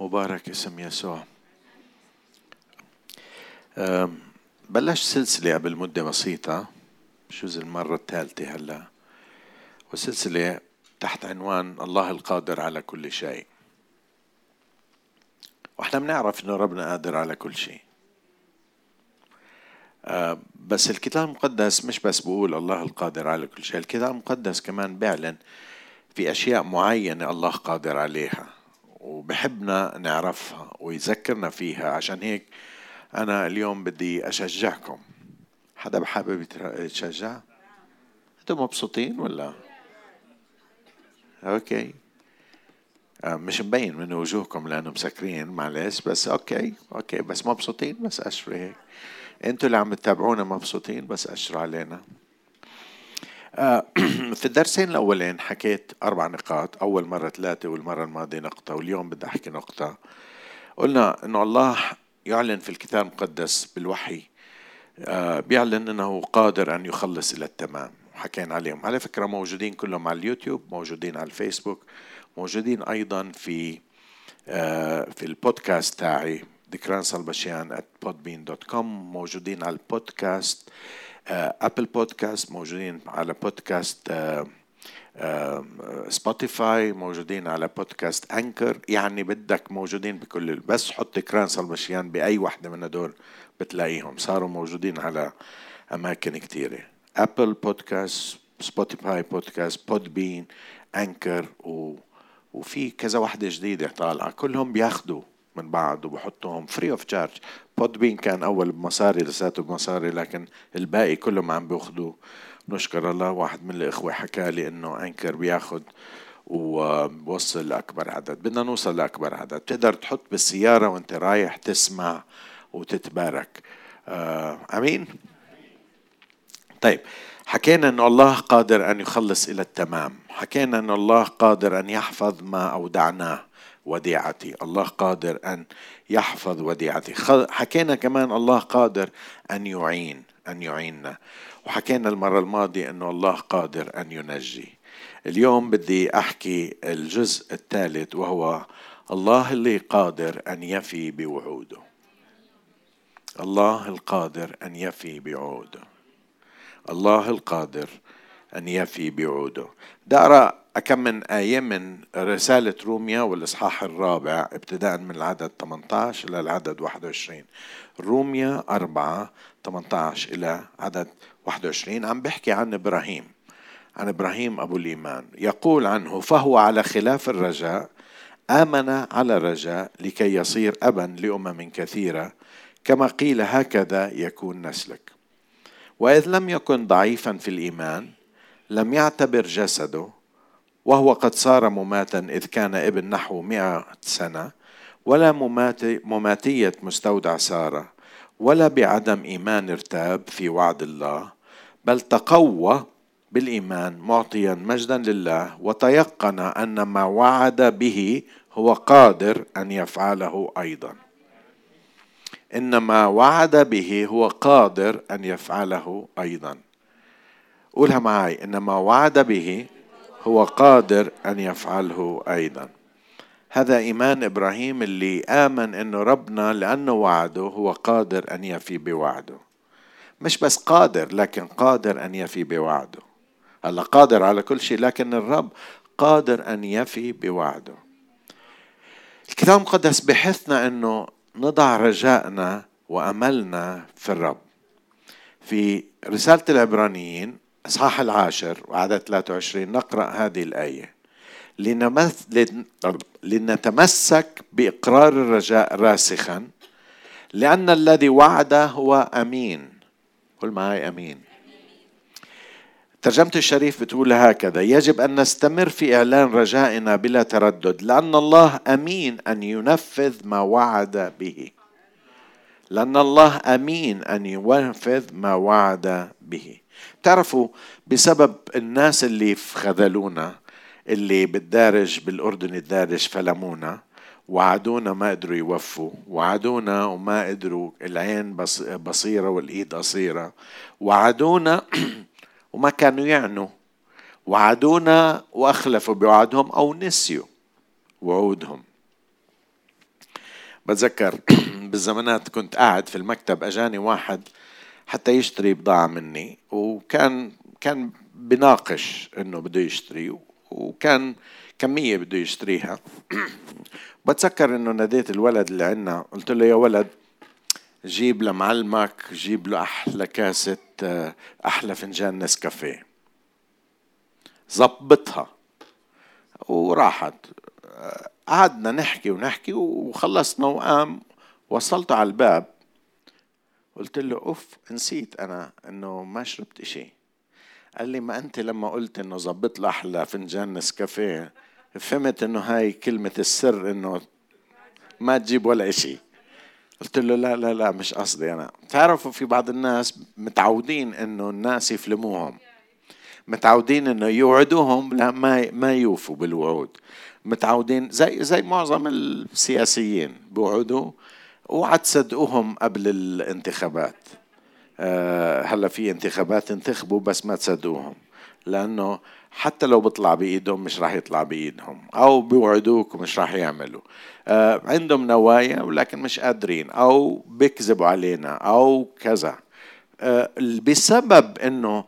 مبارك اسم يسوع. بلشت سلسلة قبل مدة بسيطة. بجوز المرة الثالثة هلا. وسلسلة تحت عنوان الله القادر على كل شيء. وإحنا بنعرف إنه ربنا قادر على كل شيء. بس الكتاب المقدس مش بس بقول الله القادر على كل شيء. الكتاب المقدس كمان بيعلن في أشياء معينة الله قادر عليها. وبحبنا نعرفها ويذكرنا فيها. عشان هيك أنا اليوم بدي أشجعكم. حدا بحابب يتشجع؟ أنتم مبسوطين ولا؟ okay. آه، مش مبين من وجوهكم لأنه مسكرين معلش بس okay okay بس مبسوطين بس أشري هيك. أنتوا اللي عم تتابعونا مبسوطين بس أشروا علينا. في الدرسين الأولين حكيت أربع نقاط أول مرة ثلاثة والمرة الماضية نقطة واليوم بدي أحكي نقطة. قلنا أنه الله يعلن في الكتاب المقدس بالوحي آه، بيعلن أنه قادر أن يخلص إلى التمام. حكينا عليهم. على فكرة موجودين كلهم على اليوتيوب موجودين على الفيسبوك موجودين أيضا في آه، في البودكاست تاعي ذكران صلبشيان at podbean.com موجودين على البودكاست. Apple آه، بودكاست موجودين على podcast Spotify آه، موجودين على podcast Anchor يعني بدك موجودين بكل بس حط كران صلبشيان بأي وحدة من هدول بتلاقيهم. صاروا موجودين على أماكن كثيره Apple podcast Spotify podcast Podbean Anchor و وفي كذا وحدة جديدة طالعة. كلهم بياخذوا من بعض وبحطهم free of charge بودبين كان أول بمصاري لساته بمصاري لكن الباقي كلهم عم بياخذوا نشكر الله واحد من الإخوة حكى لي إنه انكر بياخذ وبوصل لأكبر عدد. بدنا نوصل لأكبر عدد. تقدر تحط بالسيارة وأنت رايح تسمع وتتبارك. آه أمين؟ طيب حكينا أن الله قادر أن يخلص إلى التمام. حكينا أن الله قادر أن يحفظ ما أودعناه. وديعتي. الله قادر أن يحفظ وديعتي. حكينا كمان الله قادر أن يعين أن يعيننا. وحكينا المرة الماضية أنه الله قادر أن ينجي. اليوم بدي أحكي الجزء الثالث وهو الله اللي قادر أن يفي بوعوده. الله القادر أن يفي بوعوده الله القادر أن يفي بوعوده بدي أقرأ أكم من آية من رسالة روميا والإصحاح الرابع ابتداء من العدد 18 إلى العدد 21 روميا 4 18 إلى عدد 21 عم بحكي عن إبراهيم عن إبراهيم أبو الإيمان. يقول عنه فهو على خلاف الرجاء آمن على الرجاء لكي يصير أبا لأمم كثيرة كما قيل هكذا يكون نسلك. وإذ لم يكن ضعيفا في الإيمان لم يعتبر جسده وهو قد صار مماتا إذ كان ابن نحو مئة سنة ولا مماتية مستودع سارة ولا بعدم إيمان ارتاب في وعد الله بل تقوى بالإيمان معطيا مجدا لله وتيقن أن ما وعد به هو قادر أن يفعله أيضا. إنما وعد به هو قادر أن يفعله أيضا. قولها معي إنما وعد به هو قادر أن يفعله أيضا. هذا إيمان إبراهيم اللي آمن أنه ربنا لأنه وعده هو قادر أن يفي بوعده. مش بس قادر لكن قادر أن يفي بوعده. الله قادر على كل شيء لكن الرب قادر أن يفي بوعده. الكتاب المقدس بحثنا أنه نضع رجائنا وأملنا في الرب. في رسالة العبرانيين إصحاح العاشر وعدد 23 نقرأ هذه الآية. لنتمسك بإقرار الرجاء راسخا لأن الذي وعد هو أمين. قل معي أمين. ترجمة الشريف بتقول هكذا يجب أن نستمر في إعلان رجائنا بلا تردد لأن الله أمين أن ينفذ ما وعد به. لأن الله أمين أن ينفذ ما وعد به. تعرفوا بسبب الناس اللي خذلونا اللي بالدارج بالأردن الدارج فلمونا وعدونا ما قدروا يوفوا وعدونا وما قدروا العين بصيرة والإيد قصيرة وعدونا وما كانوا يعنوا وعدونا وأخلفوا بوعدهم أو نسيوا وعودهم. بتذكر بالزمانات كنت قاعد في المكتب أجاني واحد حتى يشتري بضاعة مني. وكان كان بناقش إنه بده يشتري وكان كمية بده يشتريها. بتذكر إنه ناديت الولد اللي عندنا قلت له يا ولد جيب لمعلمك جيب له أحلى كاسة أحلى فنجان نسكافيه. زبطها وراحت. قعدنا نحكي ونحكي وخلصنا وقام وصلته على الباب. قلت له أوف نسيت أنا إنه ما شربت إشي. قال لي ما أنت لما قلت إنه زبط له أحلى فنجان نسكافيه فهمت إنه هاي كلمة السر إنه ما تجيب ولا إشي. قلت له لا لا لا مش قصدي أنا. تعرفوا في بعض الناس متعودين إنه الناس يفلموهم. متعودين إنه يوعدوهم لا ما ما يوفوا بالوعود. متعودين زي زي معظم السياسيين بوعدوا اوعى تصدقوهم قبل الانتخابات. أه هلا في انتخابات انتخبوا بس ما تصدقوهم لأنه حتى لو بيطلع بإيدهم مش راح يطلع بإيدهم أو بيوعدوك ومش راح يعملوا. أه عندهم نوايا ولكن مش قادرين أو بيكذبوا علينا أو كذا. أه بسبب إنه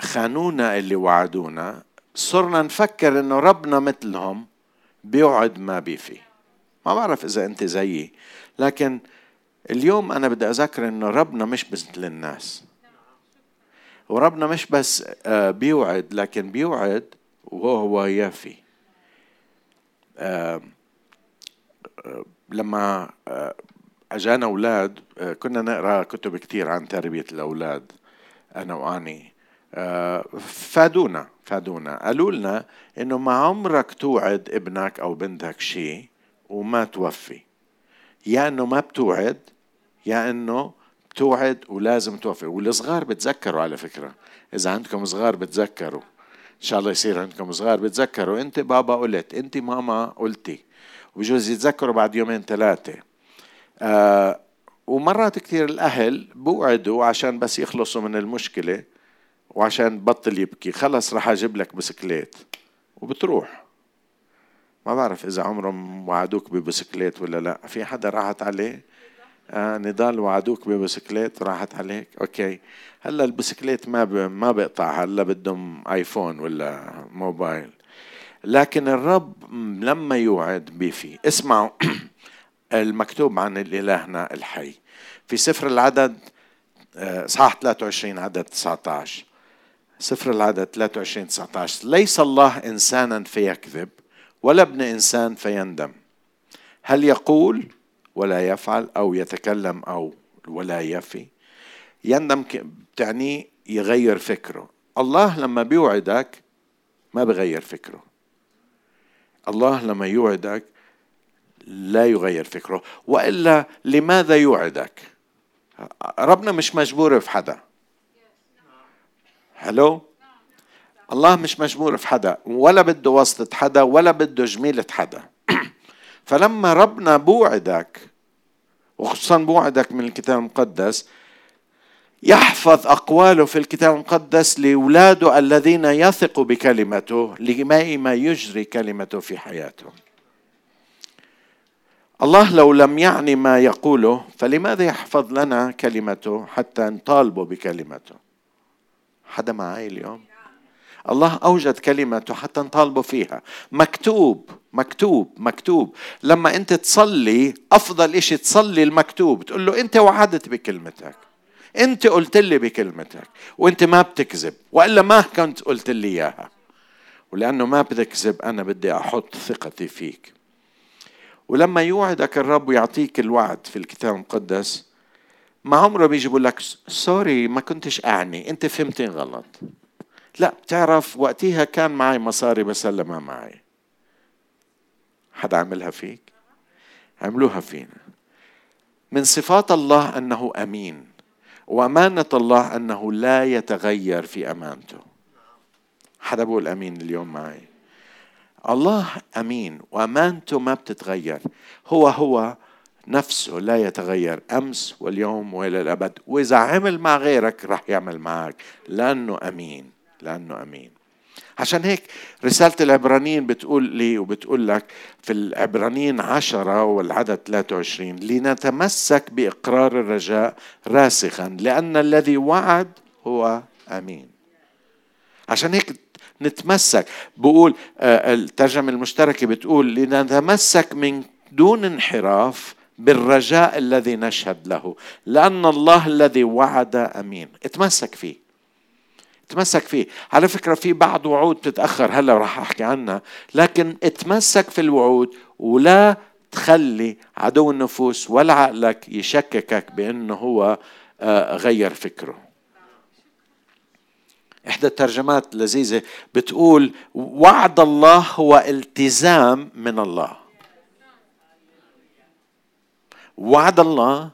خانونا اللي وعدونا صرنا نفكر إنه ربنا مثلهم بيوعد ما بيفي ما بعرف إذا أنت زيي لكن اليوم أنا بدي أذكر إنه ربنا مش مثل الناس وربنا مش بس آه، بيوعد لكن بيوعد وهو يافي. آه، آه، لما أجانا أولاد كنا نقرأ كتب كثير عن تربية الأولاد أنا وأني. فادونا فادونا. قالوا لنا إنه ما عمرك توعد ابنك أو بنتك شيء وما توفي. يا إنه ما بتوعد يا إنه بتوعد ولازم توفي. والصغار بتذكروا على فكرة. إذا عندكم صغار بتذكروا. إن شاء الله يصير عندكم صغار بتذكروا. أنت بابا قلت أنت ماما قلتي. وبجوز يتذكروا بعد يومين ثلاثة. آه ومرات كثير الأهل بوعدوا عشان بس يخلصوا من المشكلة وعشان بطل يبكي. خلص راح أجيب لك بسكليت. وبتروح. ما بعرف إذا عمرهم وعدوك ببسكليت ولا لا. في حدا راحت عليه؟ آه نضال وعدوك ببسكليت راحت عليك؟ okay. هلأ البسكليت ما ب... ما بقطع. هلأ بدهم آيفون ولا موبايل. لكن الرب لما يوعد بيفي اسمعوا. المكتوب عن الإلهنا الحي. في سفر العدد آه، صح 23 عدد 19 سفر العدد 23 19 ليس الله إنسانا فيكذب. ولا ابن إنسان فيندم. هل يقول ولا يفعل أو يتكلم أو ولا يفي؟ يندم بتعني يغير فكره. الله لما بيوعدك ما بغير فكره. الله لما يوعدك لا يغير فكره. وإلا لماذا يوعدك؟ ربنا مش مجبور في حدا. هلو الله مش مجبور في حدا ولا بده واسطة حدا ولا بده جميلة حدا. فلما ربنا بوعدك وخصوصا بوعدك من الكتاب المقدس يحفظ أقواله في الكتاب المقدس لأولاده الذين يثقوا بكلمته لما ما يجري كلمته في حياتهم. الله لو لم يعني ما يقوله فلماذا يحفظ لنا كلمته حتى نطالبه بكلمته؟ حدا معي اليوم؟ الله أوجد كلمته حتى نطالبه فيها. مكتوب مكتوب مكتوب. لما أنت تصلي أفضل إشي تصلي المكتوب. تقول له أنت وعدت بكلمتك. أنت قلت لي بكلمتك. وأنت ما بتكذب. وإلا ما كنت قلت لي إياها. ولأنه ما بتكذب أنا بدي أحط ثقتي فيك. ولما يوعدك الرب ويعطيك الوعد في الكتاب المقدس ما عمره بيجيبوا لك سوري ما كنتش أعني. أنت فهمتني غلط. لا بتعرف وقتها كان معي مصاري بس هلا ما معي. حدا عملها فيك؟ عملوها فينا. من صفات الله أنه أمين وأمانة الله أنه لا يتغير في أمانته. حدا بقول أمين اليوم معي؟ الله أمين وأمانته ما بتتغير. هو هو نفسه لا يتغير. أمس واليوم والى الأبد. وإذا عمل مع غيرك راح يعمل معك لأنه أمين. لأنه أمين. عشان هيك رسالة العبرانيين بتقول لي وبتقول لك في العبرانيين عشرة والعدد 23 لنتمسك بإقرار الرجاء راسخا لأن الذي وعد هو أمين. عشان هيك نتمسك. بقول آه، الترجمة المشتركة بتقول لنتمسك من دون انحراف بالرجاء الذي نشهد له لأن الله الذي وعد أمين. اتمسك فيه. تمسك فيه. على فكرة في بعض وعود بتتأخر هلا راح أحكي عنها. لكن اتمسك في الوعود ولا تخلي عدو النفوس ولا عقلك يشككك بأنه هو آه، غير فكره. إحدى الترجمات اللذيذة بتقول وعد الله هو التزام من الله. وعد الله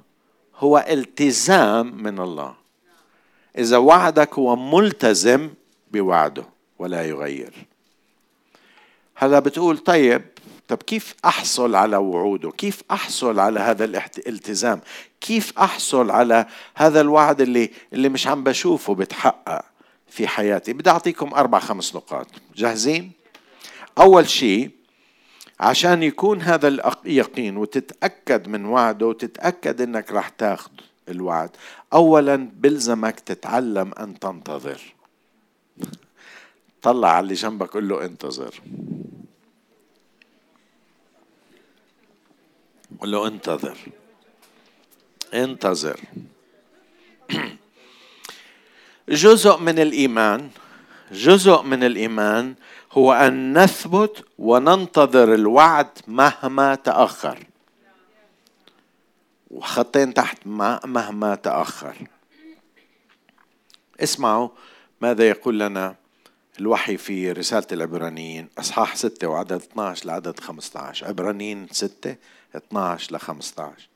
هو التزام من الله. إذا وعدك هو ملتزم بوعده ولا يغير. هلا بتقول طيب طب كيف أحصل على وعوده؟ كيف أحصل على هذا الالتزام؟ كيف أحصل على هذا الوعد اللي اللي مش عم بشوفه بتحقق في حياتي؟ بدي أعطيكم أربع خمس نقاط. جاهزين؟ أول شيء عشان يكون هذا اليقين وتتأكد من وعده وتتأكد أنك راح تاخذ الوعد أولا بلزمك تتعلم أن تنتظر. طلع على اللي جنبك قل له انتظر. قل له انتظر. انتظر. جزء من الإيمان جزء من الإيمان هو أن نثبت وننتظر الوعد مهما تأخر. وخطين تحت مهما تأخر. اسمعوا ماذا يقول لنا الوحي في رسالة العبرانيين. أصحاح 6 وعدد 12 لعدد 15 عبرانيين 6 12 ل 15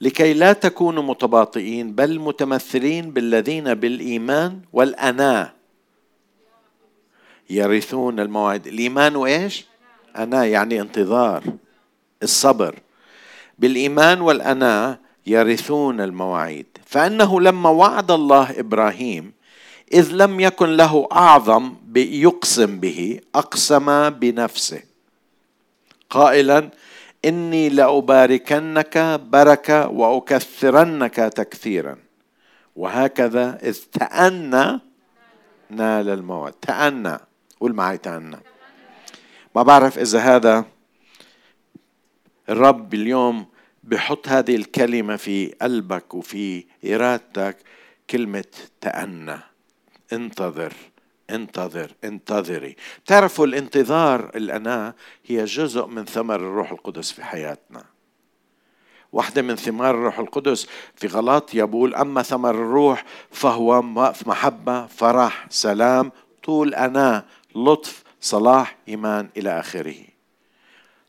لكي لا تكونوا متباطئين بل متمثلين بالذين بالإيمان والأناة يرثون الموعد. الإيمان وإيش أنا يعني انتظار. الصبر. بالإيمان والأناة يرثون المواعيد. فأنه لما وعد الله إبراهيم إذ لم يكن له أعظم يقسم به أقسم بنفسه. قائلا إني لأباركنك بركة وأكثرنك تكثيرا. وهكذا إذ تأنى نال الموت تأنى قول معي تأنى. ما بعرف إذا هذا الرب اليوم بحط هذه الكلمة في قلبك وفي إرادتك كلمة تأنى. انتظر انتظر انتظري. تعرفوا الانتظار الأنا هي جزء من ثمر الروح القدس في حياتنا. واحدة من ثمار الروح القدس في غلاطيا بقول أما ثمر الروح فهو محبة فرح سلام طول أنا لطف صلاح إيمان إلى آخره.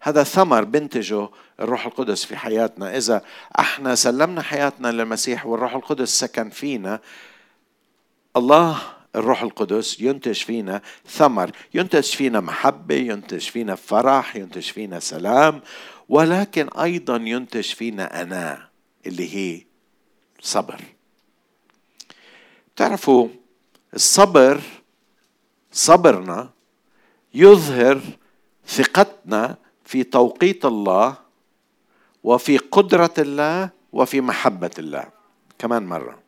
هذا ثمر بنتجه الروح القدس في حياتنا. إذا أحنا سلمنا حياتنا للمسيح والروح القدس سكن فينا الله الروح القدس ينتج فينا ثمر ينتج فينا محبة ينتج فينا فرح ينتج فينا سلام ولكن أيضا ينتج فينا أنا اللي هي صبر. تعرفوا الصبر صبرنا يظهر ثقتنا في توقيت الله وفي قدرة الله وفي محبة الله. كمان مرة.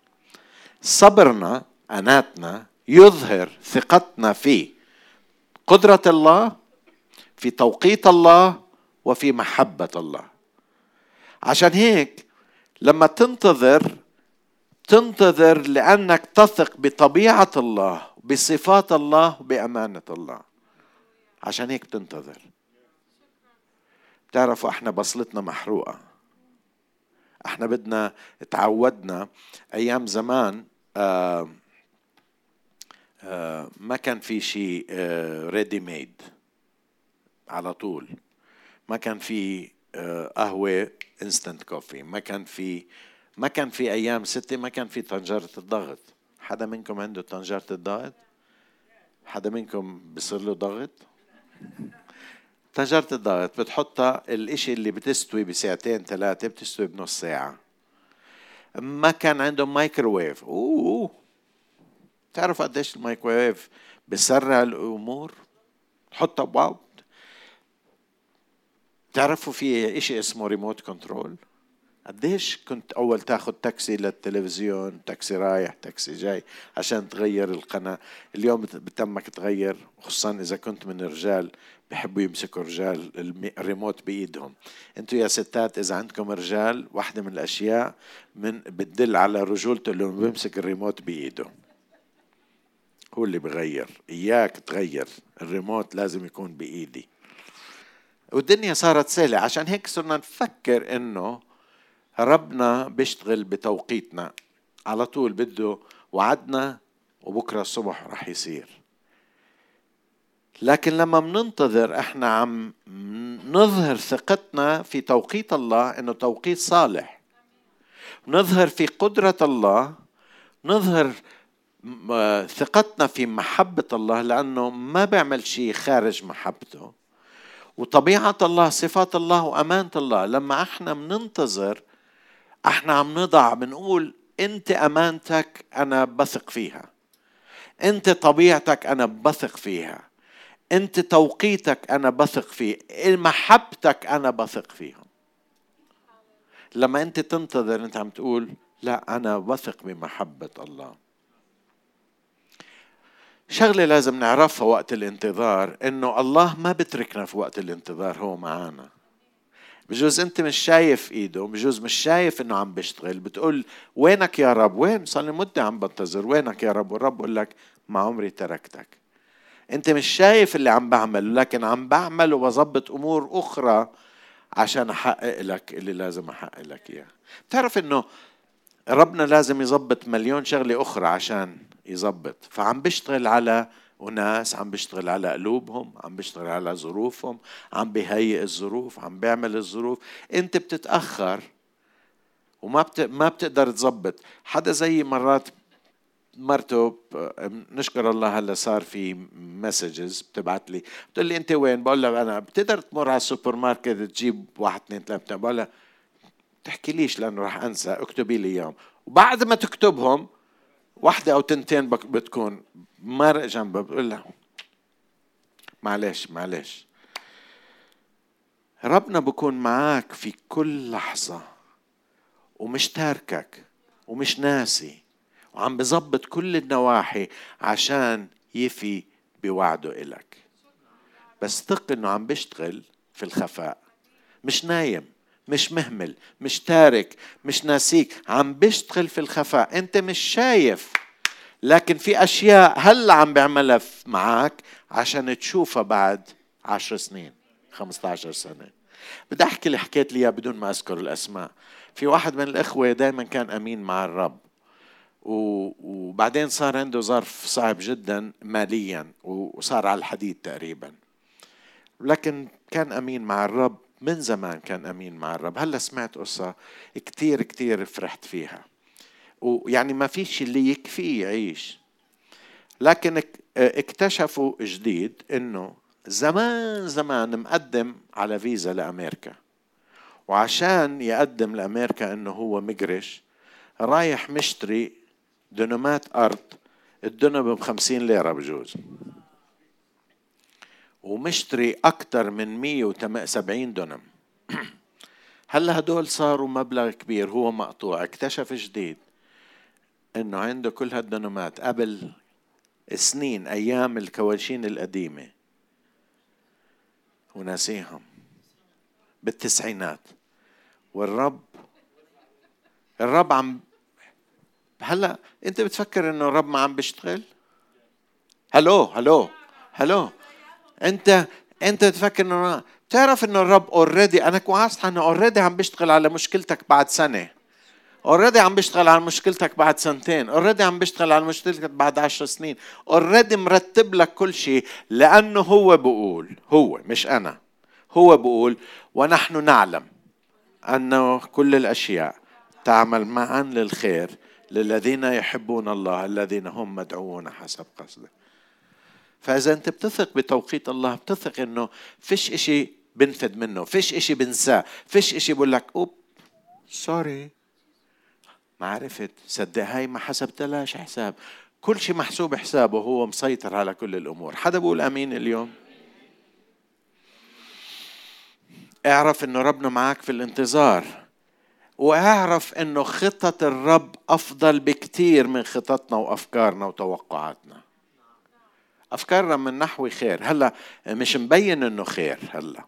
صبرنا أناتنا يظهر ثقتنا في قدرة الله في توقيت الله وفي محبة الله. عشان هيك لما تنتظر تنتظر لأنك تثق بطبيعة الله بصفات الله وبأمانة الله. عشان هيك بتنتظر. بتعرفوا إحنا بصلتنا محروقة. إحنا بدنا تعودنا أيام زمان آه آه ما كان في شيء ready آه made على طول. ما كان في آه قهوة instant coffee ما كان في ما كان في أيام ستة ما كان في طنجرة الضغط. حدا منكم عنده طنجرة الضغط؟ حدا منكم بصير له ضغط؟ طنجرة الضغط بتحطها الإشي اللي بتستوي بساعتين ثلاثة بتستوي بنص ساعة. ما كان عندهم مايكروويف أوه. تعرف قديش المايكروويف بسرع الأمور؟ حطها wow تعرفوا في إشي اسمه remote control قديش كنت أول تاخذ تاكسي للتلفزيون تاكسي رايح تاكسي جاي عشان تغير القناة. اليوم بتمك تغير خصوصا إذا كنت من الرجال. بحبوا يمسكوا رجال الريموت بإيدهم. أنتوا يا ستات إذا عندكم رجال واحدة من الأشياء من بتدل على رجولته اللي بيمسك الريموت بإيده. هو اللي بغير. إياك تغير. الريموت لازم يكون بإيدي. والدنيا صارت سهلة. عشان هيك صرنا نفكر إنه ربنا بيشتغل بتوقيتنا. على طول بده وعدنا وبكرة الصبح رح يصير. لكن لما مننتظر إحنا عم نظهر ثقتنا في توقيت الله إنه توقيت صالح. نظهر في قدرة الله نظهر ثقتنا في محبة الله لأنه ما بيعمل شيء خارج محبته. وطبيعة الله صفات الله وأمانة الله لما إحنا مننتظر إحنا عم نضع بنقول انت أمانتك أنا بثق فيها. انت طبيعتك أنا بثق فيها. انت توقيتك أنا بثق فيه محبتك أنا بثق فيهم. لما انت تنتظر انت عم تقول لا أنا بثق بمحبة الله. شغلة لازم نعرفها وقت الانتظار انه الله ما بتركنا في وقت الانتظار هو معانا. بجوز انت مش شايف ايده بجوز مش شايف انه عم بيشتغل بتقول وينك يا رب؟ وين؟ صار لي مدة عم بنتظر وينك يا رب؟ والرب بقول لك ما عمري تركتك. انت مش شايف اللي عم بعمله لكن عم بعمل وبظبط أمور أخرى عشان أحقق لك اللي لازم أحقق لك إياه. بتعرف إنه ربنا لازم يظبط مليون شغلة أخرى عشان يظبط. فعم بيشتغل على وناس عم بيشتغل على قلوبهم عم بيشتغل على ظروفهم عم بيهيئ الظروف عم بيعمل الظروف. انت بتتأخر وما بت... ما بتقدر تظبط. حدا زي مرات مرته نشكر الله هلا صار في messages بتبعت لي. بتقول لي أنت وين؟ بقول لها أنا بتقدر تمر على السوبر ماركت تجيب واحد اثنين ثلاثة بقول لها تحكي ليش؟ لأنه راح أنسى. اكتبي لي إياهم. وبعد ما تكتبهم واحدة أو تنتين بتكون مرق جنبها بقول لها معلش معلش ربنا بكون معاك في كل لحظة ومش تاركك ومش ناسي وعم بظبط كل النواحي عشان يفي بوعده إلك. بس ثق إنه عم بيشتغل في الخفاء. مش نايم مش مهمل مش تارك مش ناسيك عم بيشتغل في الخفاء. أنت مش شايف. لكن في أشياء هلأ عم بيعملها معك عشان تشوفها بعد عشر سنين 15 سنة. بدي أحكي اللي حكيت لي بدون ما أذكر الأسماء. في واحد من الإخوة دائما كان أمين مع الرب. وبعدين صار عنده ظرف صعب جدا ماليا وصار على الحديد تقريبا. لكن كان أمين مع الرب من زمان كان أمين مع الرب. هلأ سمعت قصة كتير كتير فرحت فيها. ويعني ما فيش اللي يكفيه يعيش. لكن اكتشفوا جديد إنه زمان زمان مقدم على فيزا لأمريكا. وعشان يقدم لأمريكا إنه هو مقرش رايح مشتري دنمات أرض الدنم بخمسين ليرة بجوز. ومشتري أكثر من 170 دنم. هلا هدول صاروا مبلغ كبير هو مقطوع اكتشف جديد إنه عنده كل هالدنمات قبل سنين أيام الكواشين القديمة. وناسيهم. بالتسعينات. والرب الرب عم هلا انت بتفكر انه الرب ما عم بيشتغل؟ هلو هلو Hello. انت انت تفكر انه بتعرف انه الرب already أنا كوعست انه already عم بيشتغل على مشكلتك بعد سنة. already عم بيشتغل على مشكلتك بعد سنتين. already عم بيشتغل على مشكلتك بعد عشر سنين. already مرتب لك كل شيء لأنه هو بقول هو مش أنا. هو بقول ونحن نعلم أنه كل الأشياء تعمل معا للخير للذين يحبون الله الذين هم مدعوون حسب قصده. فإذا أنت بتثق بتوقيت الله بتثق إنه فيش إشي بنفد منه فيش إشي بنساه فيش إشي بقول لك أوب سوري. ما عرفت صدق هاي ما حسبتلاش حساب. كل شيء محسوب حسابه هو مسيطر على كل الأمور. حدا بيقول أمين اليوم؟ اعرف إنه ربنا معك في الانتظار. وأعرف إنه خطط الرب أفضل بكثير من خططنا وأفكارنا وتوقعاتنا. أفكارنا من نحو خير. هلأ مش مبين إنه خير. هلأ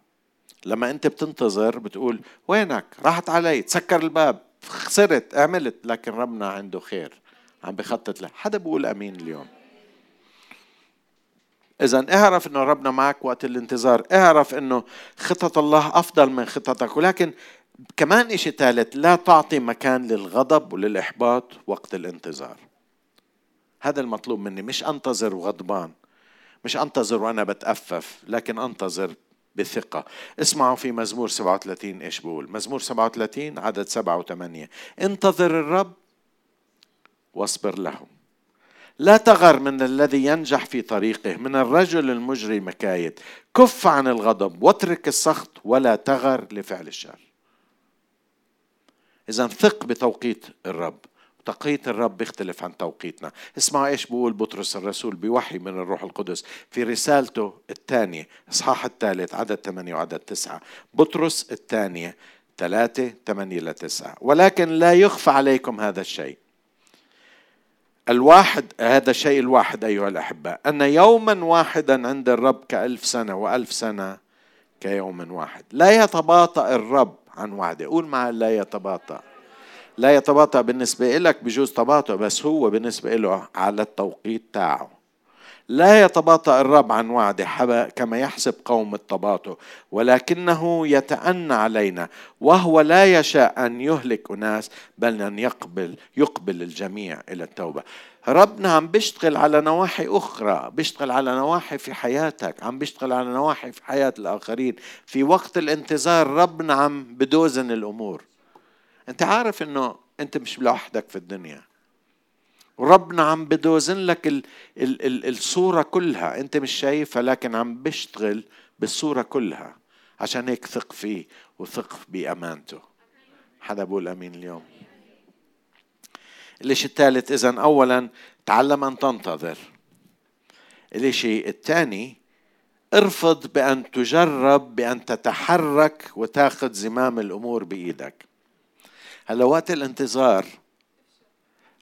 لما أنت بتنتظر بتقول وينك؟ راحت علي. تسكر الباب. خسرت. عملت. لكن ربنا عنده خير. عم بخطط له. حدا بيقول آمين اليوم. إذا اعرف إنه ربنا معك وقت الانتظار، اعرف إنه خطط الله أفضل من خططك، ولكن كمان إشي ثالث لا تعطي مكان للغضب وللإحباط وقت الانتظار. هذا المطلوب مني مش أنتظر وغضبان، مش أنتظر وأنا بتأفف، لكن أنتظر بثقة. اسمعوا في مزمور 37 إيش بقول. مزمور 37 عدد سبعة وثمانية. انتظر الرب واصبر له لا تغر من الذي ينجح في طريقه من الرجل المجري مكايد. كف عن الغضب واترك السخط ولا تغر لفعل الشر. إذا ثق بتوقيت الرب. توقيت الرب بيختلف عن توقيتنا. اسمعوا إيش بيقول بطرس الرسول بوحي من الروح القدس في رسالته الثانية إصحاح الثالث عدد ثمانية وعدد تسعة. بطرس الثانية ثلاثة ثمانية لتسعة ولكن لا يخفى عليكم هذا الشيء. الواحد هذا الشيء الواحد أيها الأحباء أن يوما واحدا عند الرب كألف سنة وألف سنة كيوم واحد. لا يتباطأ الرب عن وعدة. قول مع لا يتباطأ. لا يتباطأ بالنسبة لك بجوز تباطؤ بس هو بالنسبة له على التوقيت تاعه. لا يتباطأ الرب عن وعده كما يحسب قوم التباطؤ ولكنه يتأنى علينا وهو لا يشاء أن يهلك أناس بل أن يقبل يقبل الجميع إلى التوبة. ربنا عم بيشتغل على نواحي أخرى بيشتغل على نواحي في حياتك عم بيشتغل على نواحي في حياة الآخرين. في وقت الانتظار ربنا عم بدوزن الأمور. أنت عارف أنه أنت مش لوحدك في الدنيا. وربنا عم بدوزن لك ال ال ال الصورة كلها. أنت مش شايفها لكن عم بيشتغل بالصورة كلها عشان هيك ثق فيه وثق بأمانته. حدا بقول أمين اليوم؟ الشيء الثالث إذا أولا تعلم أن تنتظر. الشيء الثاني ارفض بأن تجرب بأن تتحرك وتاخذ زمام الأمور بإيدك. هلأ وقت الانتظار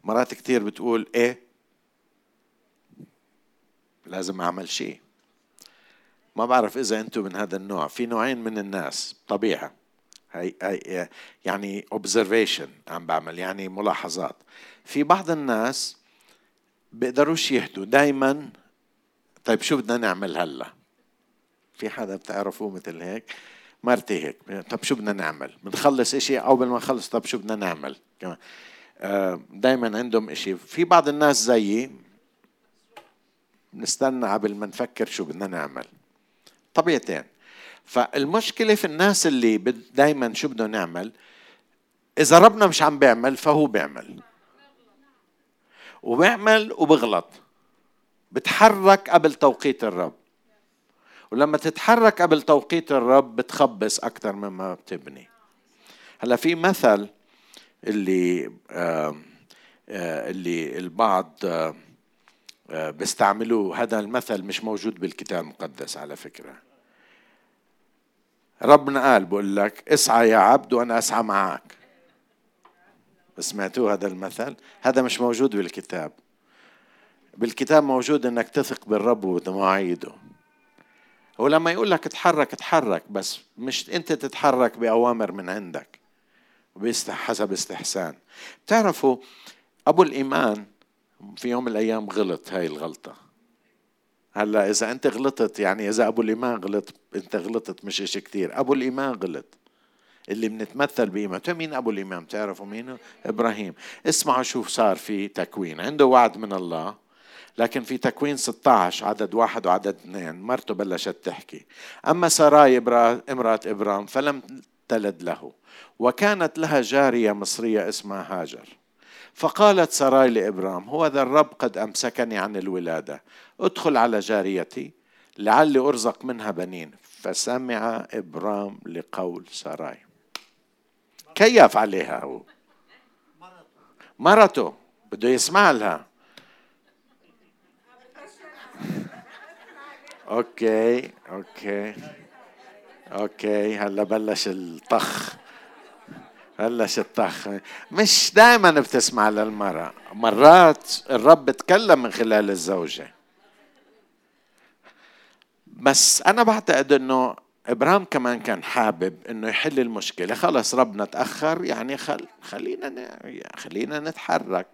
مرات كثير بتقول إيه؟ لازم أعمل شيء. ما بعرف إذا أنتم من هذا النوع. في نوعين من الناس طبيعة. هي, هي يعني observation عم بعمل يعني ملاحظات. في بعض الناس بيقدروش يهدوا. دائما طيب شو بدنا نعمل هلأ؟ في حدا بتعرفوه مثل هيك؟ مرتي هيك طب شو بدنا نعمل؟ بنخلص إشي أو ما نخلص طب شو بدنا نعمل؟ كمان. دائما عندهم إشي. في بعض الناس زيي نستنى قبل ما نفكر شو بدنا نعمل. طبيعتين. فالمشكلة في الناس اللي دايما شو بدنا نعمل؟ إذا ربنا مش عم بيعمل فهو بيعمل. وبيعمل وبغلط. بتحرك قبل توقيت الرب. ولما تتحرك قبل توقيت الرب بتخبص أكثر مما بتبني. هلا في مثل اللي آه، اللي البعض آه، بيستعملوه هذا المثل مش موجود بالكتاب المقدس على فكرة. ربنا قال بقول لك اسعى يا عبد وأنا أسعى معك. سمعتوه هذا المثل؟ هذا مش موجود بالكتاب. بالكتاب موجود إنك تثق بالرب ومواعيده. ولما يقول لك اتحرك اتحرك بس مش أنت تتحرك بأوامر من عندك. حسب استحسان. بتعرفوا أبو الإيمان في يوم من الأيام غلط هاي الغلطة. هلأ إذا أنت غلطت يعني إذا أبو الإيمان غلط أنت غلطت مش إشي كتير. أبو الإيمان غلط. اللي بنتمثل بإيمانه مين أبو الإمام تعرفوا مين؟ إبراهيم. اسمعوا شوف صار في تكوين. عنده وعد من الله لكن في تكوين 16 عدد واحد وعدد اثنين. مرته بلشت تحكي. أما سراي امرأة إبرام فلم تلد له. وكانت لها جارية مصرية اسمها هاجر. فقالت سراي لإبرام هو ذا الرب قد أمسكني عن الولادة. أدخل على جاريتي لعلي أرزق منها بنين. فسمع إبرام لقول سراي. كيف عليها هو؟ مرته. بده يسمع لها. Okay okay. Okay هلا بلش الطخ. بلش الطخ. مش دائما بتسمع للمرأة. مرات الرب بتكلم من خلال الزوجة. بس أنا بعتقد أنه إبراهيم كمان كان حابب أنه يحل المشكلة. خلص ربنا تأخر يعني خل خلينا خلينا نتحرك.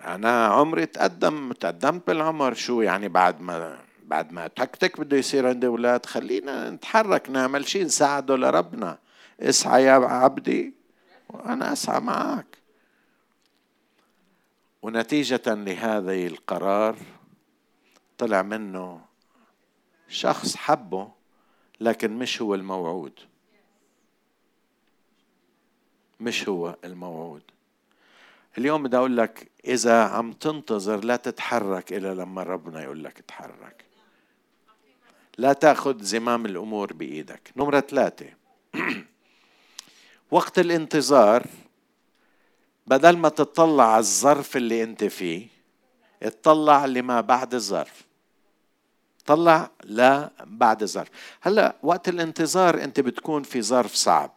أنا عمري تقدم تقدمت بالعمر شو يعني بعد ما بعد ما تكتك بده يصير عندي أولاد خلينا نتحرك نعمل شيء نساعده لربنا. اسعى يا عبدي وأنا أسعى معك. ونتيجة لهذا القرار طلع منه شخص حبه لكن مش هو الموعود. مش هو الموعود. اليوم بدي أقول لك إذا عم تنتظر لا تتحرك إلا لما ربنا يقول لك اتحرك لا تاخذ زمام الأمور بإيدك. نمرة ثلاثة. وقت الانتظار بدل ما تطلع على الظرف اللي أنت فيه اطلع لما بعد الظرف. طلع لا بعد الظرف. هلأ وقت الانتظار أنت بتكون في ظرف صعب.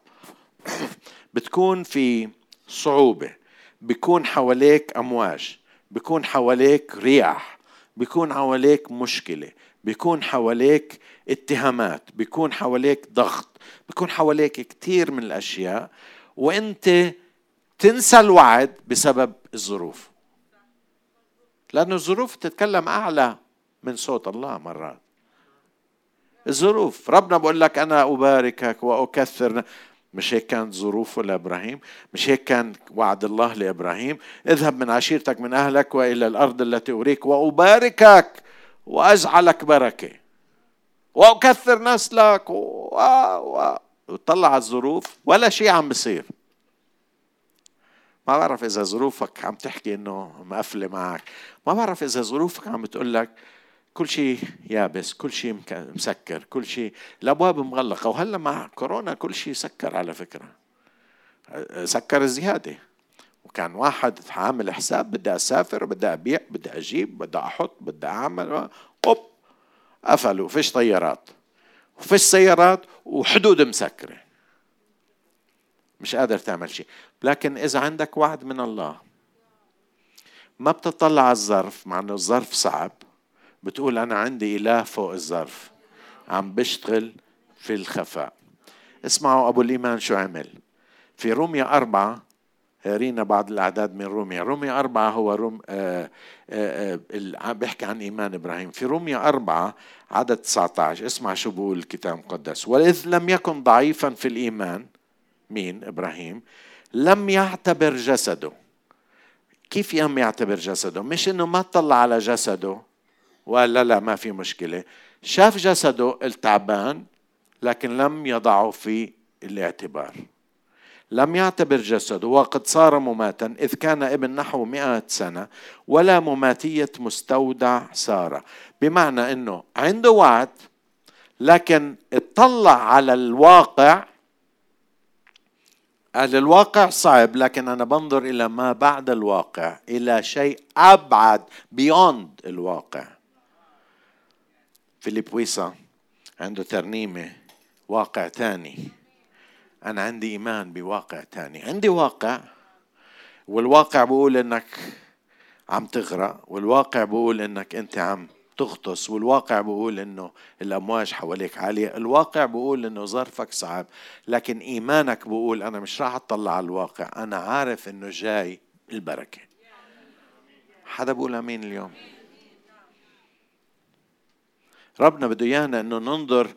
بتكون في صعوبة. بيكون حواليك أمواج. بيكون حواليك رياح. بيكون حواليك مشكلة. بيكون حواليك اتهامات بيكون حواليك ضغط بيكون حواليك كثير من الأشياء وإنت تنسى الوعد بسبب الظروف. لأن الظروف تتكلم أعلى من صوت الله مرات. الظروف ربنا بقول لك أنا أباركك وأكثر. مش هيك كانت ظروفه لإبراهيم؟ مش هيك كان وعد الله لإبراهيم؟ اذهب من عشيرتك من أهلك وإلى الأرض التي أريك وأباركك. وأجعلك بركة. وأكثر نسلك و... و... وطلع على الظروف ولا شيء عم بصير. ما بعرف إذا ظروفك عم تحكي إنه مقفلة معك. ما بعرف إذا ظروفك عم بتقول لك كل شيء يابس كل شيء مسكر كل شيء الأبواب مغلقة. وهلأ مع كورونا كل شيء سكر على فكرة. سكر زياده وكان واحد عامل حساب بدي أسافر بدي أبيع بدي أجيب بدي أحط بدي أعمل أوب قفلوا فيش طيارات. وفيش سيارات وحدود مسكرة. مش قادر تعمل شيء. لكن إذا عندك وعد من الله ما بتطلع على الظرف مع إنه الظرف صعب. بتقول أنا عندي إله فوق الظرف. عم بشتغل في الخفاء. اسمعوا أبو الإيمان شو عمل. في روميا أربعة رينا بعض الأعداد من روميا. روميا أربعة هو روم آه آه آه بيحكي عن إيمان إبراهيم. في روميا أربعة عدد 19 اسمع شو بقول الكتاب المقدس. وإذ لم يكن ضعيفا في الإيمان مين؟ إبراهيم. لم يعتبر جسده. كيف يم يعتبر جسده؟ مش إنه ما طلع على جسده. وقال لا لا ما في مشكلة. شاف جسده التعبان لكن لم يضعه في الاعتبار. لم يعتبر جسده وقد صار مماتا إذ كان ابن نحو مئة سنة ولا مماتية مستودع سارة. بمعنى أنه عنده وعد لكن اطلع على الواقع قال الواقع صعب لكن أنا بنظر إلى ما بعد الواقع إلى شيء أبعد بيوند الواقع. فيليب ويسا عنده ترنيمة واقع تاني. أنا عندي إيمان بواقع تاني. عندي واقع والواقع بقول إنك عم تغرق والواقع بقول إنك أنت عم تغطس والواقع بقول إنه الأمواج حواليك عالية الواقع بقول إنه ظرفك صعب. لكن إيمانك بقول أنا مش راح أطلع على الواقع أنا عارف إنه جاي البركة. حدا بقول آمين اليوم؟ ربنا بده إيانا إنه ننظر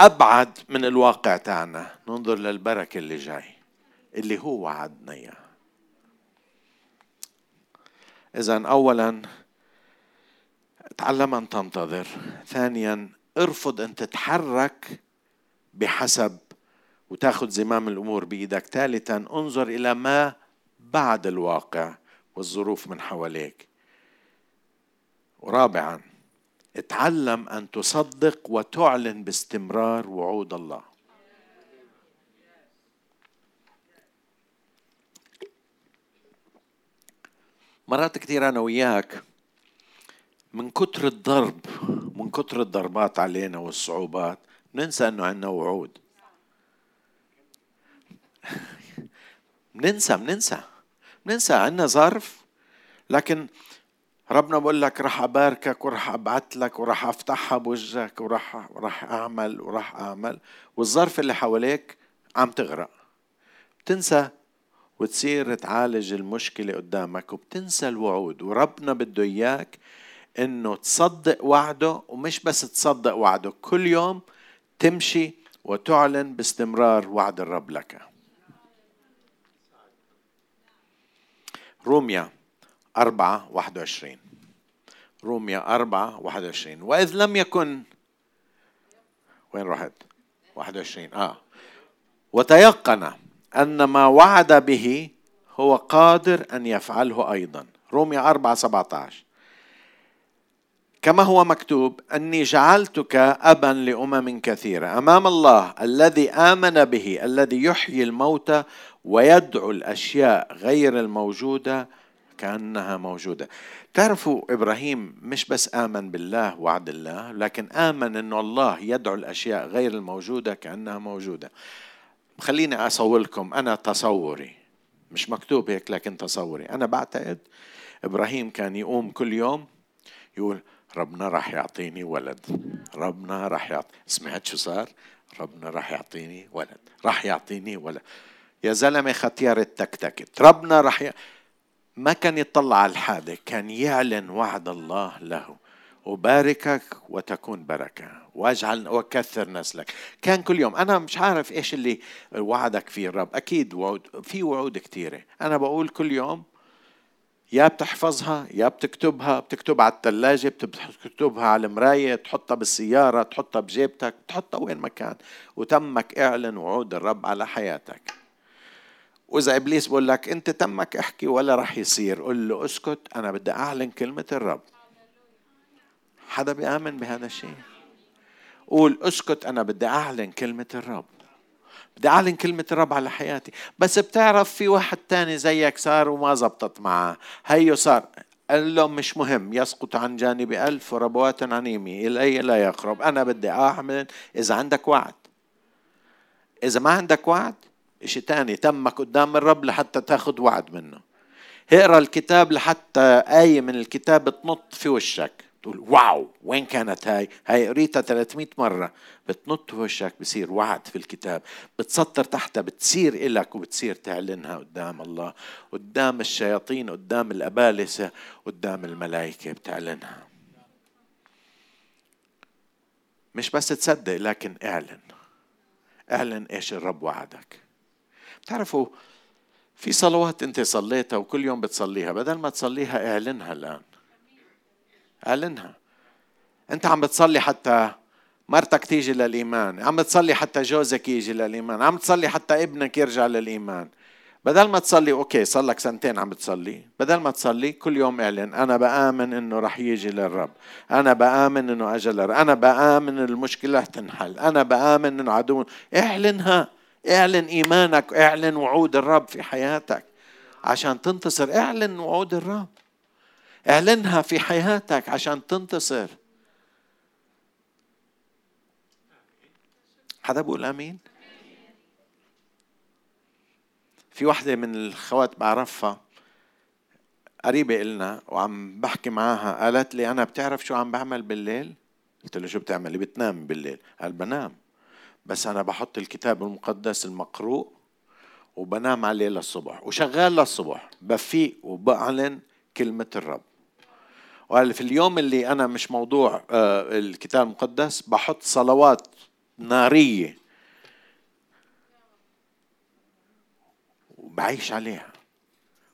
أبعد من الواقع تاعنا ننظر للبركة اللي جاي اللي هو وعدنا إياه. اذا اولا تعلم أن تنتظر. ثانيا ارفض أن تتحرك بحسب وتأخذ زمام الأمور بإيدك. ثالثا انظر إلى ما بعد الواقع والظروف من حواليك. ورابعا اتعلم أن تصدق وتعلن باستمرار وعود الله. مرات كثير أنا وياك من كتر الضرب من كتر الضربات علينا والصعوبات ننسى إنه عندنا وعود. بننسى بننسى بننسى عندنا ظرف لكن ربنا بقول لك راح أباركك وراح ابعت لك وراح أفتحها بوجهك وراح راح أعمل وراح أعمل. والظرف اللي حواليك عم تغرق. بتنسى وتصير تعالج المشكلة قدامك وبتنسى الوعود. وربنا بده إياك إنه تصدق وعده ومش بس تصدق وعده كل يوم تمشي وتعلن باستمرار وعد الرب لك. روميا أربعة واحد وعشرين. روميا أربعة واحد وعشرين. وإذ لم يكن وين واحد وعشرين. آه. وتيقن أن ما وعد به هو قادر أن يفعله أيضا. روميا أربعة سبعة عشر. كما هو مكتوب أني جعلتك ابا لأمم كثيرة. أمام الله الذي آمن به الذي يحيي الموتى ويدعو الأشياء غير الموجودة كأنها موجودة. تعرفوا إبراهيم مش بس آمن بالله وعد الله لكن آمن إنه الله يدعو الأشياء غير الموجودة كأنها موجودة. خليني اصور لكم أنا تصوري مش مكتوب هيك لكن تصوري. أنا بعتقد إبراهيم كان يقوم كل يوم يقول ربنا راح يعطيني ولد ربنا راح يعطي سمعت شو صار؟ ربنا راح يعطيني ولد راح يعطيني ولد. يا زلمة ختيار تكتكت ربنا راح ي... ما كان يطلع على الحادة كان يعلن وعد الله له. أباركك وتكون بركة. واجعل وكثر نسلك كان كل يوم. أنا مش عارف إيش اللي وعدك فيه الرب. أكيد وعود في وعود كثيرة أنا بقول كل يوم يا بتحفظها يا بتكتبها. بتكتبها على الثلاجة بتكتبها على المراية. تحطها بالسيارة تحطها بجيبتك تحطها وين ما كان. وتمك إعلن وعود الرب على حياتك. وإذا إبليس بقول لك أنت تمك أحكي ولا رح يصير قل له أسكت أنا بدي أعلن كلمة الرب. حدا بيآمن بهذا الشيء؟ قول أسكت أنا بدي أعلن كلمة الرب. بدي أعلن كلمة الرب على حياتي. بس بتعرف في واحد تاني زيك صار وما زبطت معاه هيو صار. قال له مش مهم يسقط عن جانبي ألف وربوات عن يمي إلي لا يقرب. أنا بدي أعمل إذا عندك وعد. إذا ما عندك وعد إشي تاني تمك قدام الرب لحتى تاخد وعد منه. اقرأ الكتاب لحتى آية من الكتاب تنط في وشك. تقول واو وين كانت هاي؟ هاي قريتها 300 مرة. بتنط في وشك بصير وعد في الكتاب. بتسطر تحتها بتصير إلك وبتصير تعلنها قدام الله قدام الشياطين قدام الأبالسة قدام الملائكة بتعلنها. مش بس تصدق لكن اعلن. اعلن إيش الرب وعدك. بتعرفوا في صلوات انت صليتها وكل يوم بتصليها بدل ما تصليها اعلنها الآن. اعلنها. انت عم بتصلي حتى مرتك تيجي للإيمان عم تصلي حتى جوزك يجي للإيمان عم تصلي حتى ابنك يرجع للإيمان. بدل ما تصلي أوكي صار لك سنتين عم بتصلي. بدل ما تصلي كل يوم اعلن أنا بآمن إنه رح يجي للرب. أنا بآمن إنه أجل أنا بآمن المشكلة رح تنحل. أنا بآمن إنه عدو. اعلنها. اعلن إيمانك اعلن وعود الرب في حياتك عشان تنتصر اعلن وعود الرب اعلنها في حياتك عشان تنتصر حدا بيقول آمين في وحدة من الخوات بعرفها قريبة إلنا وعم بحكي معاها قالت لي أنا بتعرف شو عم بعمل بالليل؟ قلت له شو بتعملي؟ بتنام بالليل؟ قال بنام بس أنا بحط الكتاب المقدس المقروء وبنام عليه للصبح وشغال للصبح بفيق وبعلن كلمة الرب. وقال في اليوم اللي أنا مش موضوع آه، الكتاب المقدس بحط صلوات نارية. وبعيش عليها.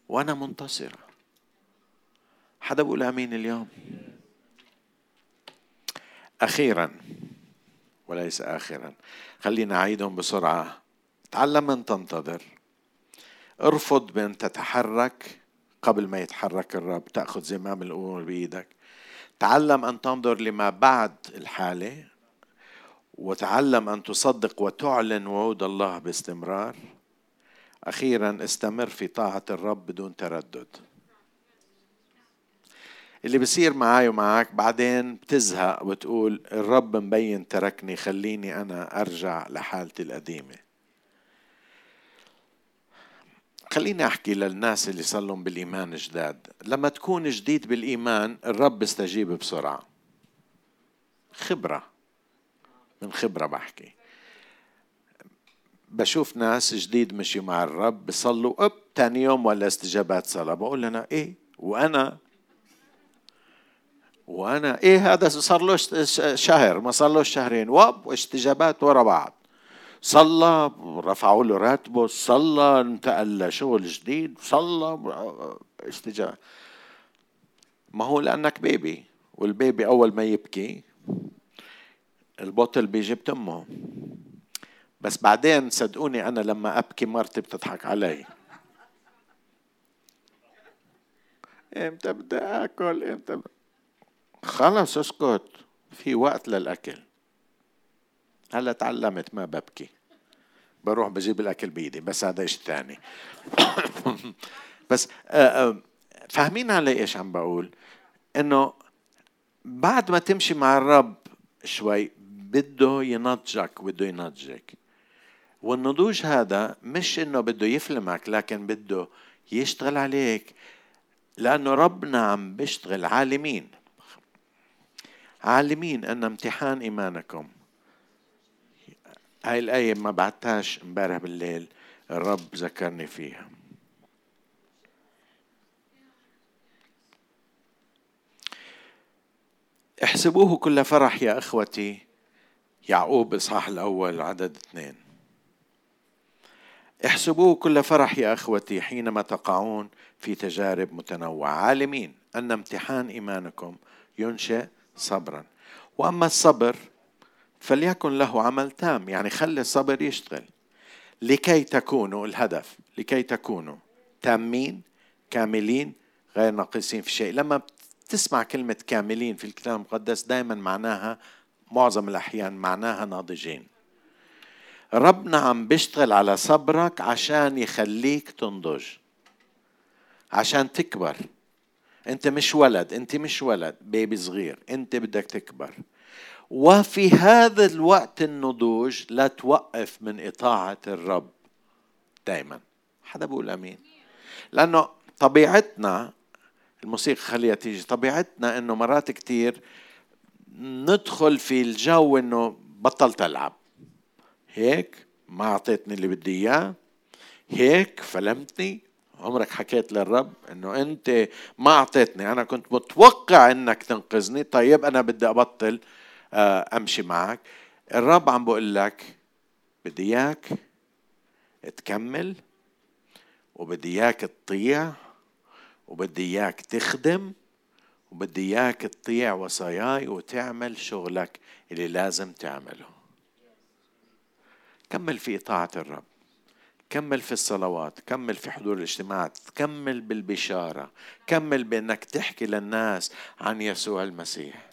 وأنا منتصرة. حدا بقول آمين اليوم؟ أخيرا. وليس آخرا. خلينا أعيدهم بسرعة. تعلم أن تنتظر. ارفض بأن تتحرك قبل ما يتحرك الرب. تأخذ زمام الأمور بإيدك. تعلم أن تنظر لما بعد الحالة. وتعلم أن تصدق وتعلن وعود الله باستمرار. أخيرا استمر في طاعة الرب بدون تردد. اللي بصير معي ومعك بعدين بتزهق وتقول الرب مبين تركني خليني أنا أرجع لحالتي القديمة. خليني أحكي للناس اللي صار لهم بالإيمان جداد. لما تكون جديد بالإيمان الرب بيستجيب بسرعة. خبرة. من خبرة بحكي. بشوف ناس جديد مشي مع الرب بصلوا اب تاني يوم ولا استجابات صلاة. بقول أنا إيه؟ وأنا وأنا إيه هذا صار له شهر ما صار له شهرين. واب واستجابات ورا بعض. صلى رفعوا له راتبه صلى انتقل لشغل جديد صلى استجابة ما هو لأنك بيبي والبيبي أول ما يبكي البطل بيجي بتمه بس بعدين صدقوني أنا لما أبكي مرتي بتضحك علي. إمتى بدي آكل؟ إمتى خلص اسكت. في وقت للأكل. هلا تعلمت ما ببكي. بروح بجيب الأكل بإيدي بس هذا إيش ثاني بس آه، آه، فاهمين علي إيش عم بقول؟ إنه بعد ما تمشي مع الرب شوي بده ينضجك بده ينضجك. والنضوج هذا مش إنه بده يفلمك لكن بده يشتغل عليك. لأنه ربنا عم بيشتغل عالمين. عالمين أن امتحان إيمانكم. هاي الآية ما بعتهاش امبارح بالليل الرب ذكرني فيها. احسبوه كل فرح يا إخوتي يعقوب إصحاح الأول عدد اثنين. احسبوه كل فرح يا إخوتي حينما تقعون في تجارب متنوعة. عالمين أن امتحان إيمانكم ينشئ صبرا. وأما الصبر فليكن له عمل تام يعني خلي الصبر يشتغل. لكي تكونوا الهدف لكي تكونوا تامين كاملين غير ناقصين في شيء. لما تسمع كلمة كاملين في الكتاب المقدس دائما معناها معظم الأحيان معناها ناضجين. ربنا عم بيشتغل على صبرك عشان يخليك تنضج عشان تكبر. انت مش ولد انت مش ولد بيبي صغير انت بدك تكبر. وفي هذا الوقت النضوج لا توقف من إطاعة الرب دائما حدا بيقول أمين؟ لأنه طبيعتنا الموسيقى خليها تيجي طبيعتنا إنه مرات كتير ندخل في الجو إنه بطلت ألعب. هيك؟ ما أعطيتني اللي بدي إياه. هيك؟ فلمتني. عمرك حكيت للرب إنه أنت ما أعطيتني. أنا كنت متوقع إنك تنقذني. طيب أنا بدي أبطل آه، أمشي معك. الرب عم بقول لك بدي إياك تكمل وبدي إياك تطيع وبدي إياك تخدم وبدي إياك تطيع وصاياي وتعمل شغلك اللي لازم تعمله. كمل في إطاعة الرب. كمل في الصلوات كمل في حضور الاجتماعات كمل بالبشارة كمل بأنك تحكي للناس عن يسوع المسيح.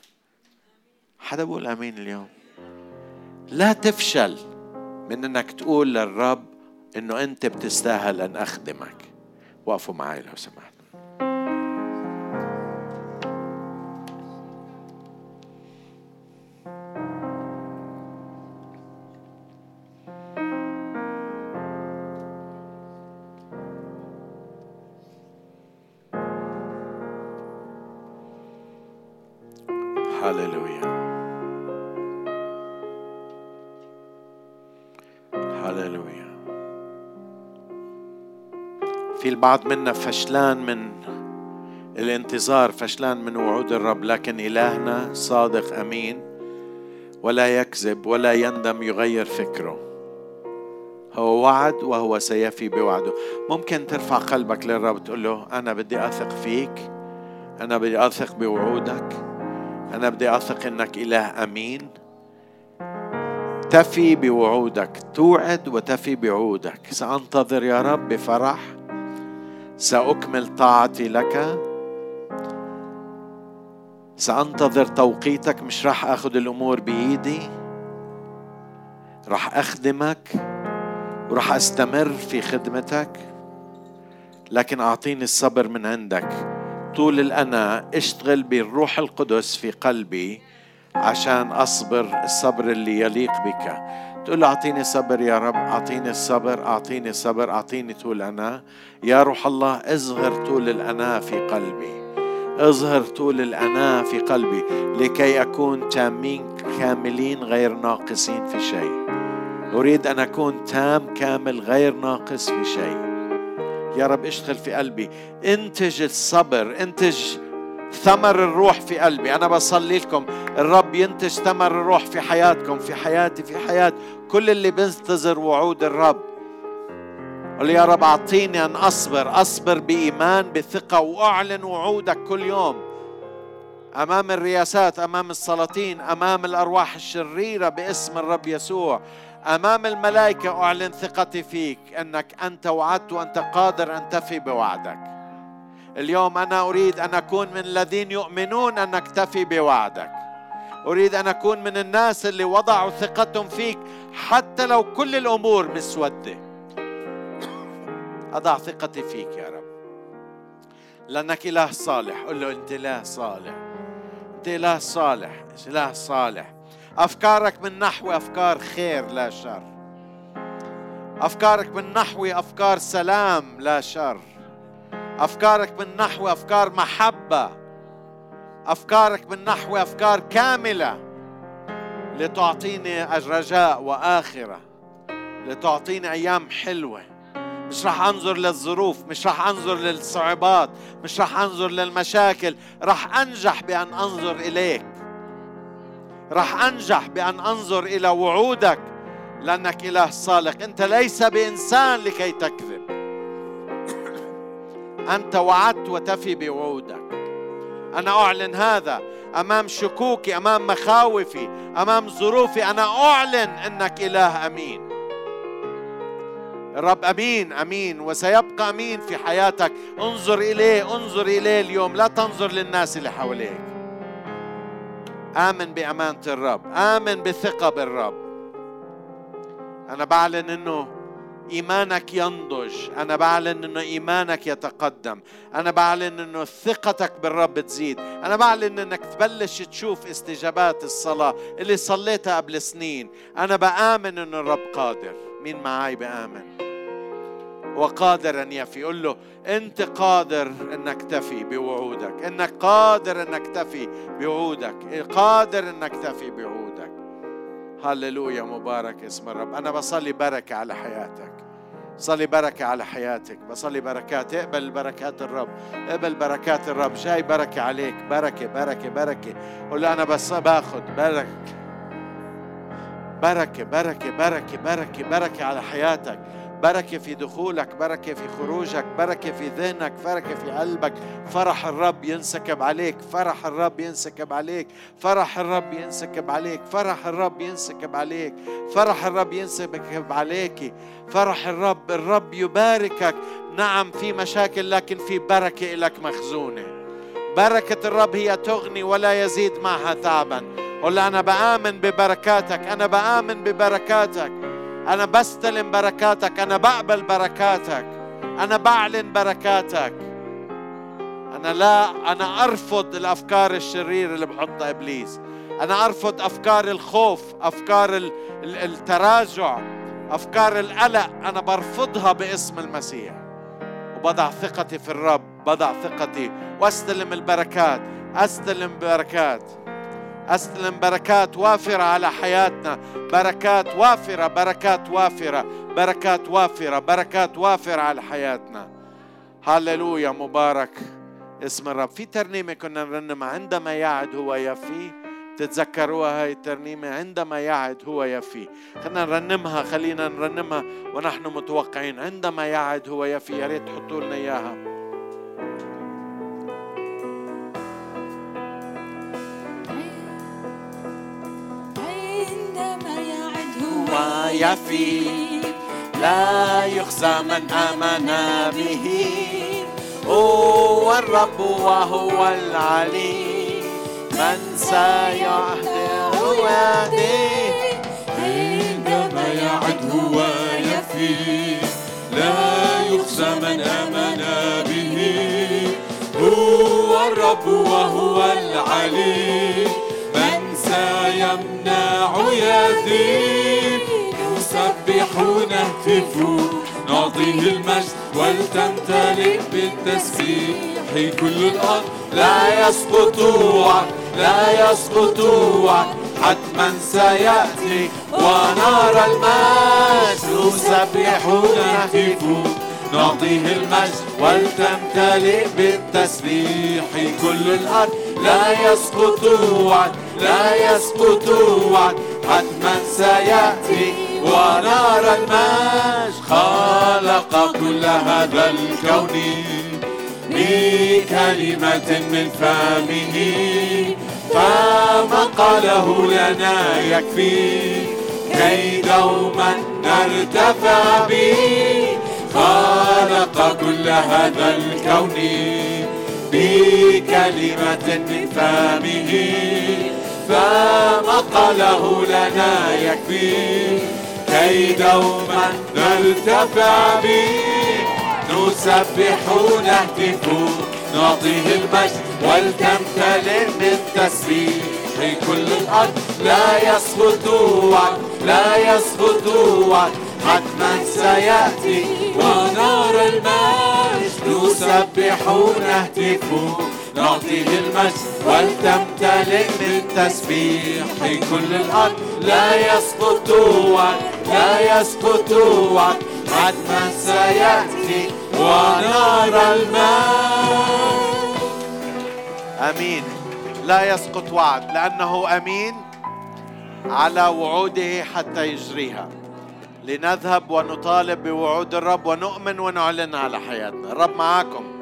حدا بقول آمين اليوم؟ لا تفشل من أنك تقول للرب إنه أنت بتستاهل أن أخدمك. وقفوا معي لو سمحت. البعض منا فشلان من الانتظار فشلان من وعود الرب لكن إلهنا صادق أمين ولا يكذب ولا يندم يغير فكره. هو وعد وهو سيفي بوعده. ممكن ترفع قلبك للرب تقول له أنا بدي أثق فيك أنا بدي أثق بوعودك أنا بدي أثق إنك إله أمين. تفي بوعودك توعد وتفي بوعودك. سأنتظر يا رب بفرح. سأكمل طاعتي لك. سأنتظر توقيتك مش راح أخذ الأمور بإيدي. راح أخدمك وراح أستمر في خدمتك لكن أعطيني الصبر من عندك. طول الأنا اشتغل بالروح القدس في قلبي عشان أصبر الصبر اللي يليق بك. تقول له أعطيني صبر يا رب أعطيني الصبر أعطيني صبر أعطيني طول أنا يا روح الله اظهر طول الأنا في قلبي. اظهر طول الأنا في قلبي لكي أكون تامين كاملين غير ناقصين في شيء. أريد أن أكون تام كامل غير ناقص في شيء. يا رب اشتغل في قلبي. انتج الصبر انتج ثمر الروح في قلبي. أنا بصلي لكم. الرب ينتج ثمر الروح في حياتكم في حياتي في حياة كل اللي بينتظر وعود الرب. قل يا رب أعطيني أن أصبر أصبر بإيمان بثقة وأعلن وعودك كل يوم. أمام الرياسات أمام السلاطين أمام الأرواح الشريرة باسم الرب يسوع. أمام الملائكة أعلن ثقتي فيك أنك أنت وعدت وأنت قادر أن تفي بوعدك. اليوم أنا أريد أن أكون من الذين يؤمنون أن نكتفي بوعدك. أريد أن أكون من الناس اللي وضعوا ثقتهم فيك حتى لو كل الأمور مسودة. أضع ثقتي فيك يا رب. لأنك إله صالح. قل له أنت إله صالح. أنت إله صالح. إله صالح. أفكارك من نحو أفكار خير لا شر. أفكارك من نحو أفكار سلام لا شر. أفكارك من نحو أفكار محبة. أفكارك من نحو أفكار كاملة. لتعطيني الرجاء وآخرة. لتعطيني أيام حلوة. مش راح أنظر للظروف مش راح أنظر للصعوبات مش راح أنظر للمشاكل. راح أنجح بأن أنظر إليك. راح أنجح بأن أنظر إلى وعودك لأنك إله صالح. أنت ليس بإنسان لكي تكذب. أنت وعدت وتفي بوعودك. أنا أعلن هذا أمام شكوكي أمام مخاوفي أمام ظروفي. أنا أعلن إنك إله أمين. الرب أمين أمين وسيبقى أمين في حياتك. انظر إليه انظر إليه اليوم. لا تنظر للناس اللي حواليك. آمن بأمانة الرب آمن بثقة بالرب. أنا بعلن أنه إيمانك ينضج. أنا بعلن أنه إيمانك يتقدم. أنا بعلن أنه ثقتك بالرب تزيد. أنا بعلن أنك تبلش تشوف استجابات الصلاة اللي صليتها قبل سنين. أنا بآمن أنه الرب قادر. مين معاي بآمن؟ وقادر أن يفي. قل له أنت قادر أنك تفي بوعودك. أنك قادر أنك تفي بوعودك. قادر أنك تفي بوعودك. هللويا مبارك اسم الرب. أنا بصلي بركة على حياتك. صلي بركة على حياتك بصلي بركات اقبل بركات الرب اقبل بركات الرب جاي بركة عليك بركة بركة بركة قول أنا بس باخذ بركة بركة بركة بركة بركة بركة على حياتك. بركة في دخولك بركة في خروجك بركة في ذهنك بركة في قلبك. فرح الرب ينسكب عليك فرح الرب ينسكب عليك فرح الرب ينسكب عليك فرح الرب ينسكب عليك فرح الرب ينسكب عليك. فرح الرب الرب يباركك. نعم في مشاكل لكن في بركة لك مخزونة. بركة الرب هي تغني ولا يزيد معها تعبا قل أنا بآمن ببركاتك أنا بآمن ببركاتك. أنا بستلم بركاتك أنا بقبل بركاتك أنا بعلن بركاتك. أنا لا أنا أرفض الأفكار الشريرة اللي بحطها إبليس. أنا أرفض أفكار الخوف أفكار التراجع أفكار القلق. أنا برفضها باسم المسيح. وبضع ثقتي في الرب بضع ثقتي واستلم البركات أستلم بركات. استلم بركات وافرة على حياتنا. بركات وافرة بركات وافرة بركات وافرة بركات وافرة على حياتنا. هللويا مبارك اسم الرب. في ترنيمة كنا نرنمها. عندما يعد هو يفي. تتذكروها هاي الترنيمة. عندما يعد هو يفي. خلينا نرنمها خلينا نرنمها ونحن متوقعين. عندما يعد هو يفي يا ريت تحطوا لنا إياها. يفي لا يخزى من آمن به. هو الرب وهو العلي من سيحضر ويهدي. عندما يعد هو يفي لا يخزى من آمن به. هو وهو العلي من سيمنع يدي نسبح نهتف نعطيه المجد ولتمتلئ بالتسبيح. كل الأرض لا يسقط وعد لا يسقط وعد. حتما سيأتي ونرى المجد. نسبح نهتف نعطيه المجد ولتمتلئ بالتسبيح. كل الأرض لا يسقط وعد لا يسقط وعد. حتما سيأتي ونرى المجد خلق كل هذا الكون بكلمة من فمه فما قاله لنا يكفي كي دوما نرتفع به. خلق كل هذا الكون بكلمة من فمه فما قاله لنا يكفي كي دوما نرتفع به نسبح نهتف نعطيه المجد ولتمتلئ بالتسبيح كل الأرض لا يسقط لا يسقط حتما سيأتي ونرى المجد. نسبح نهتف نعطيه المجد ولتمتلئ بالتسبيح كل الأرض لا يسقط وعد لا يسقط وعد. حتما سيأتي ونرى المجد. آمين. لا يسقط وعد لأنه آمين على وعوده حتى يجريها. لنذهب ونطالب بوعود الرب ونؤمن ونعلن على حياتنا. الرب معاكم.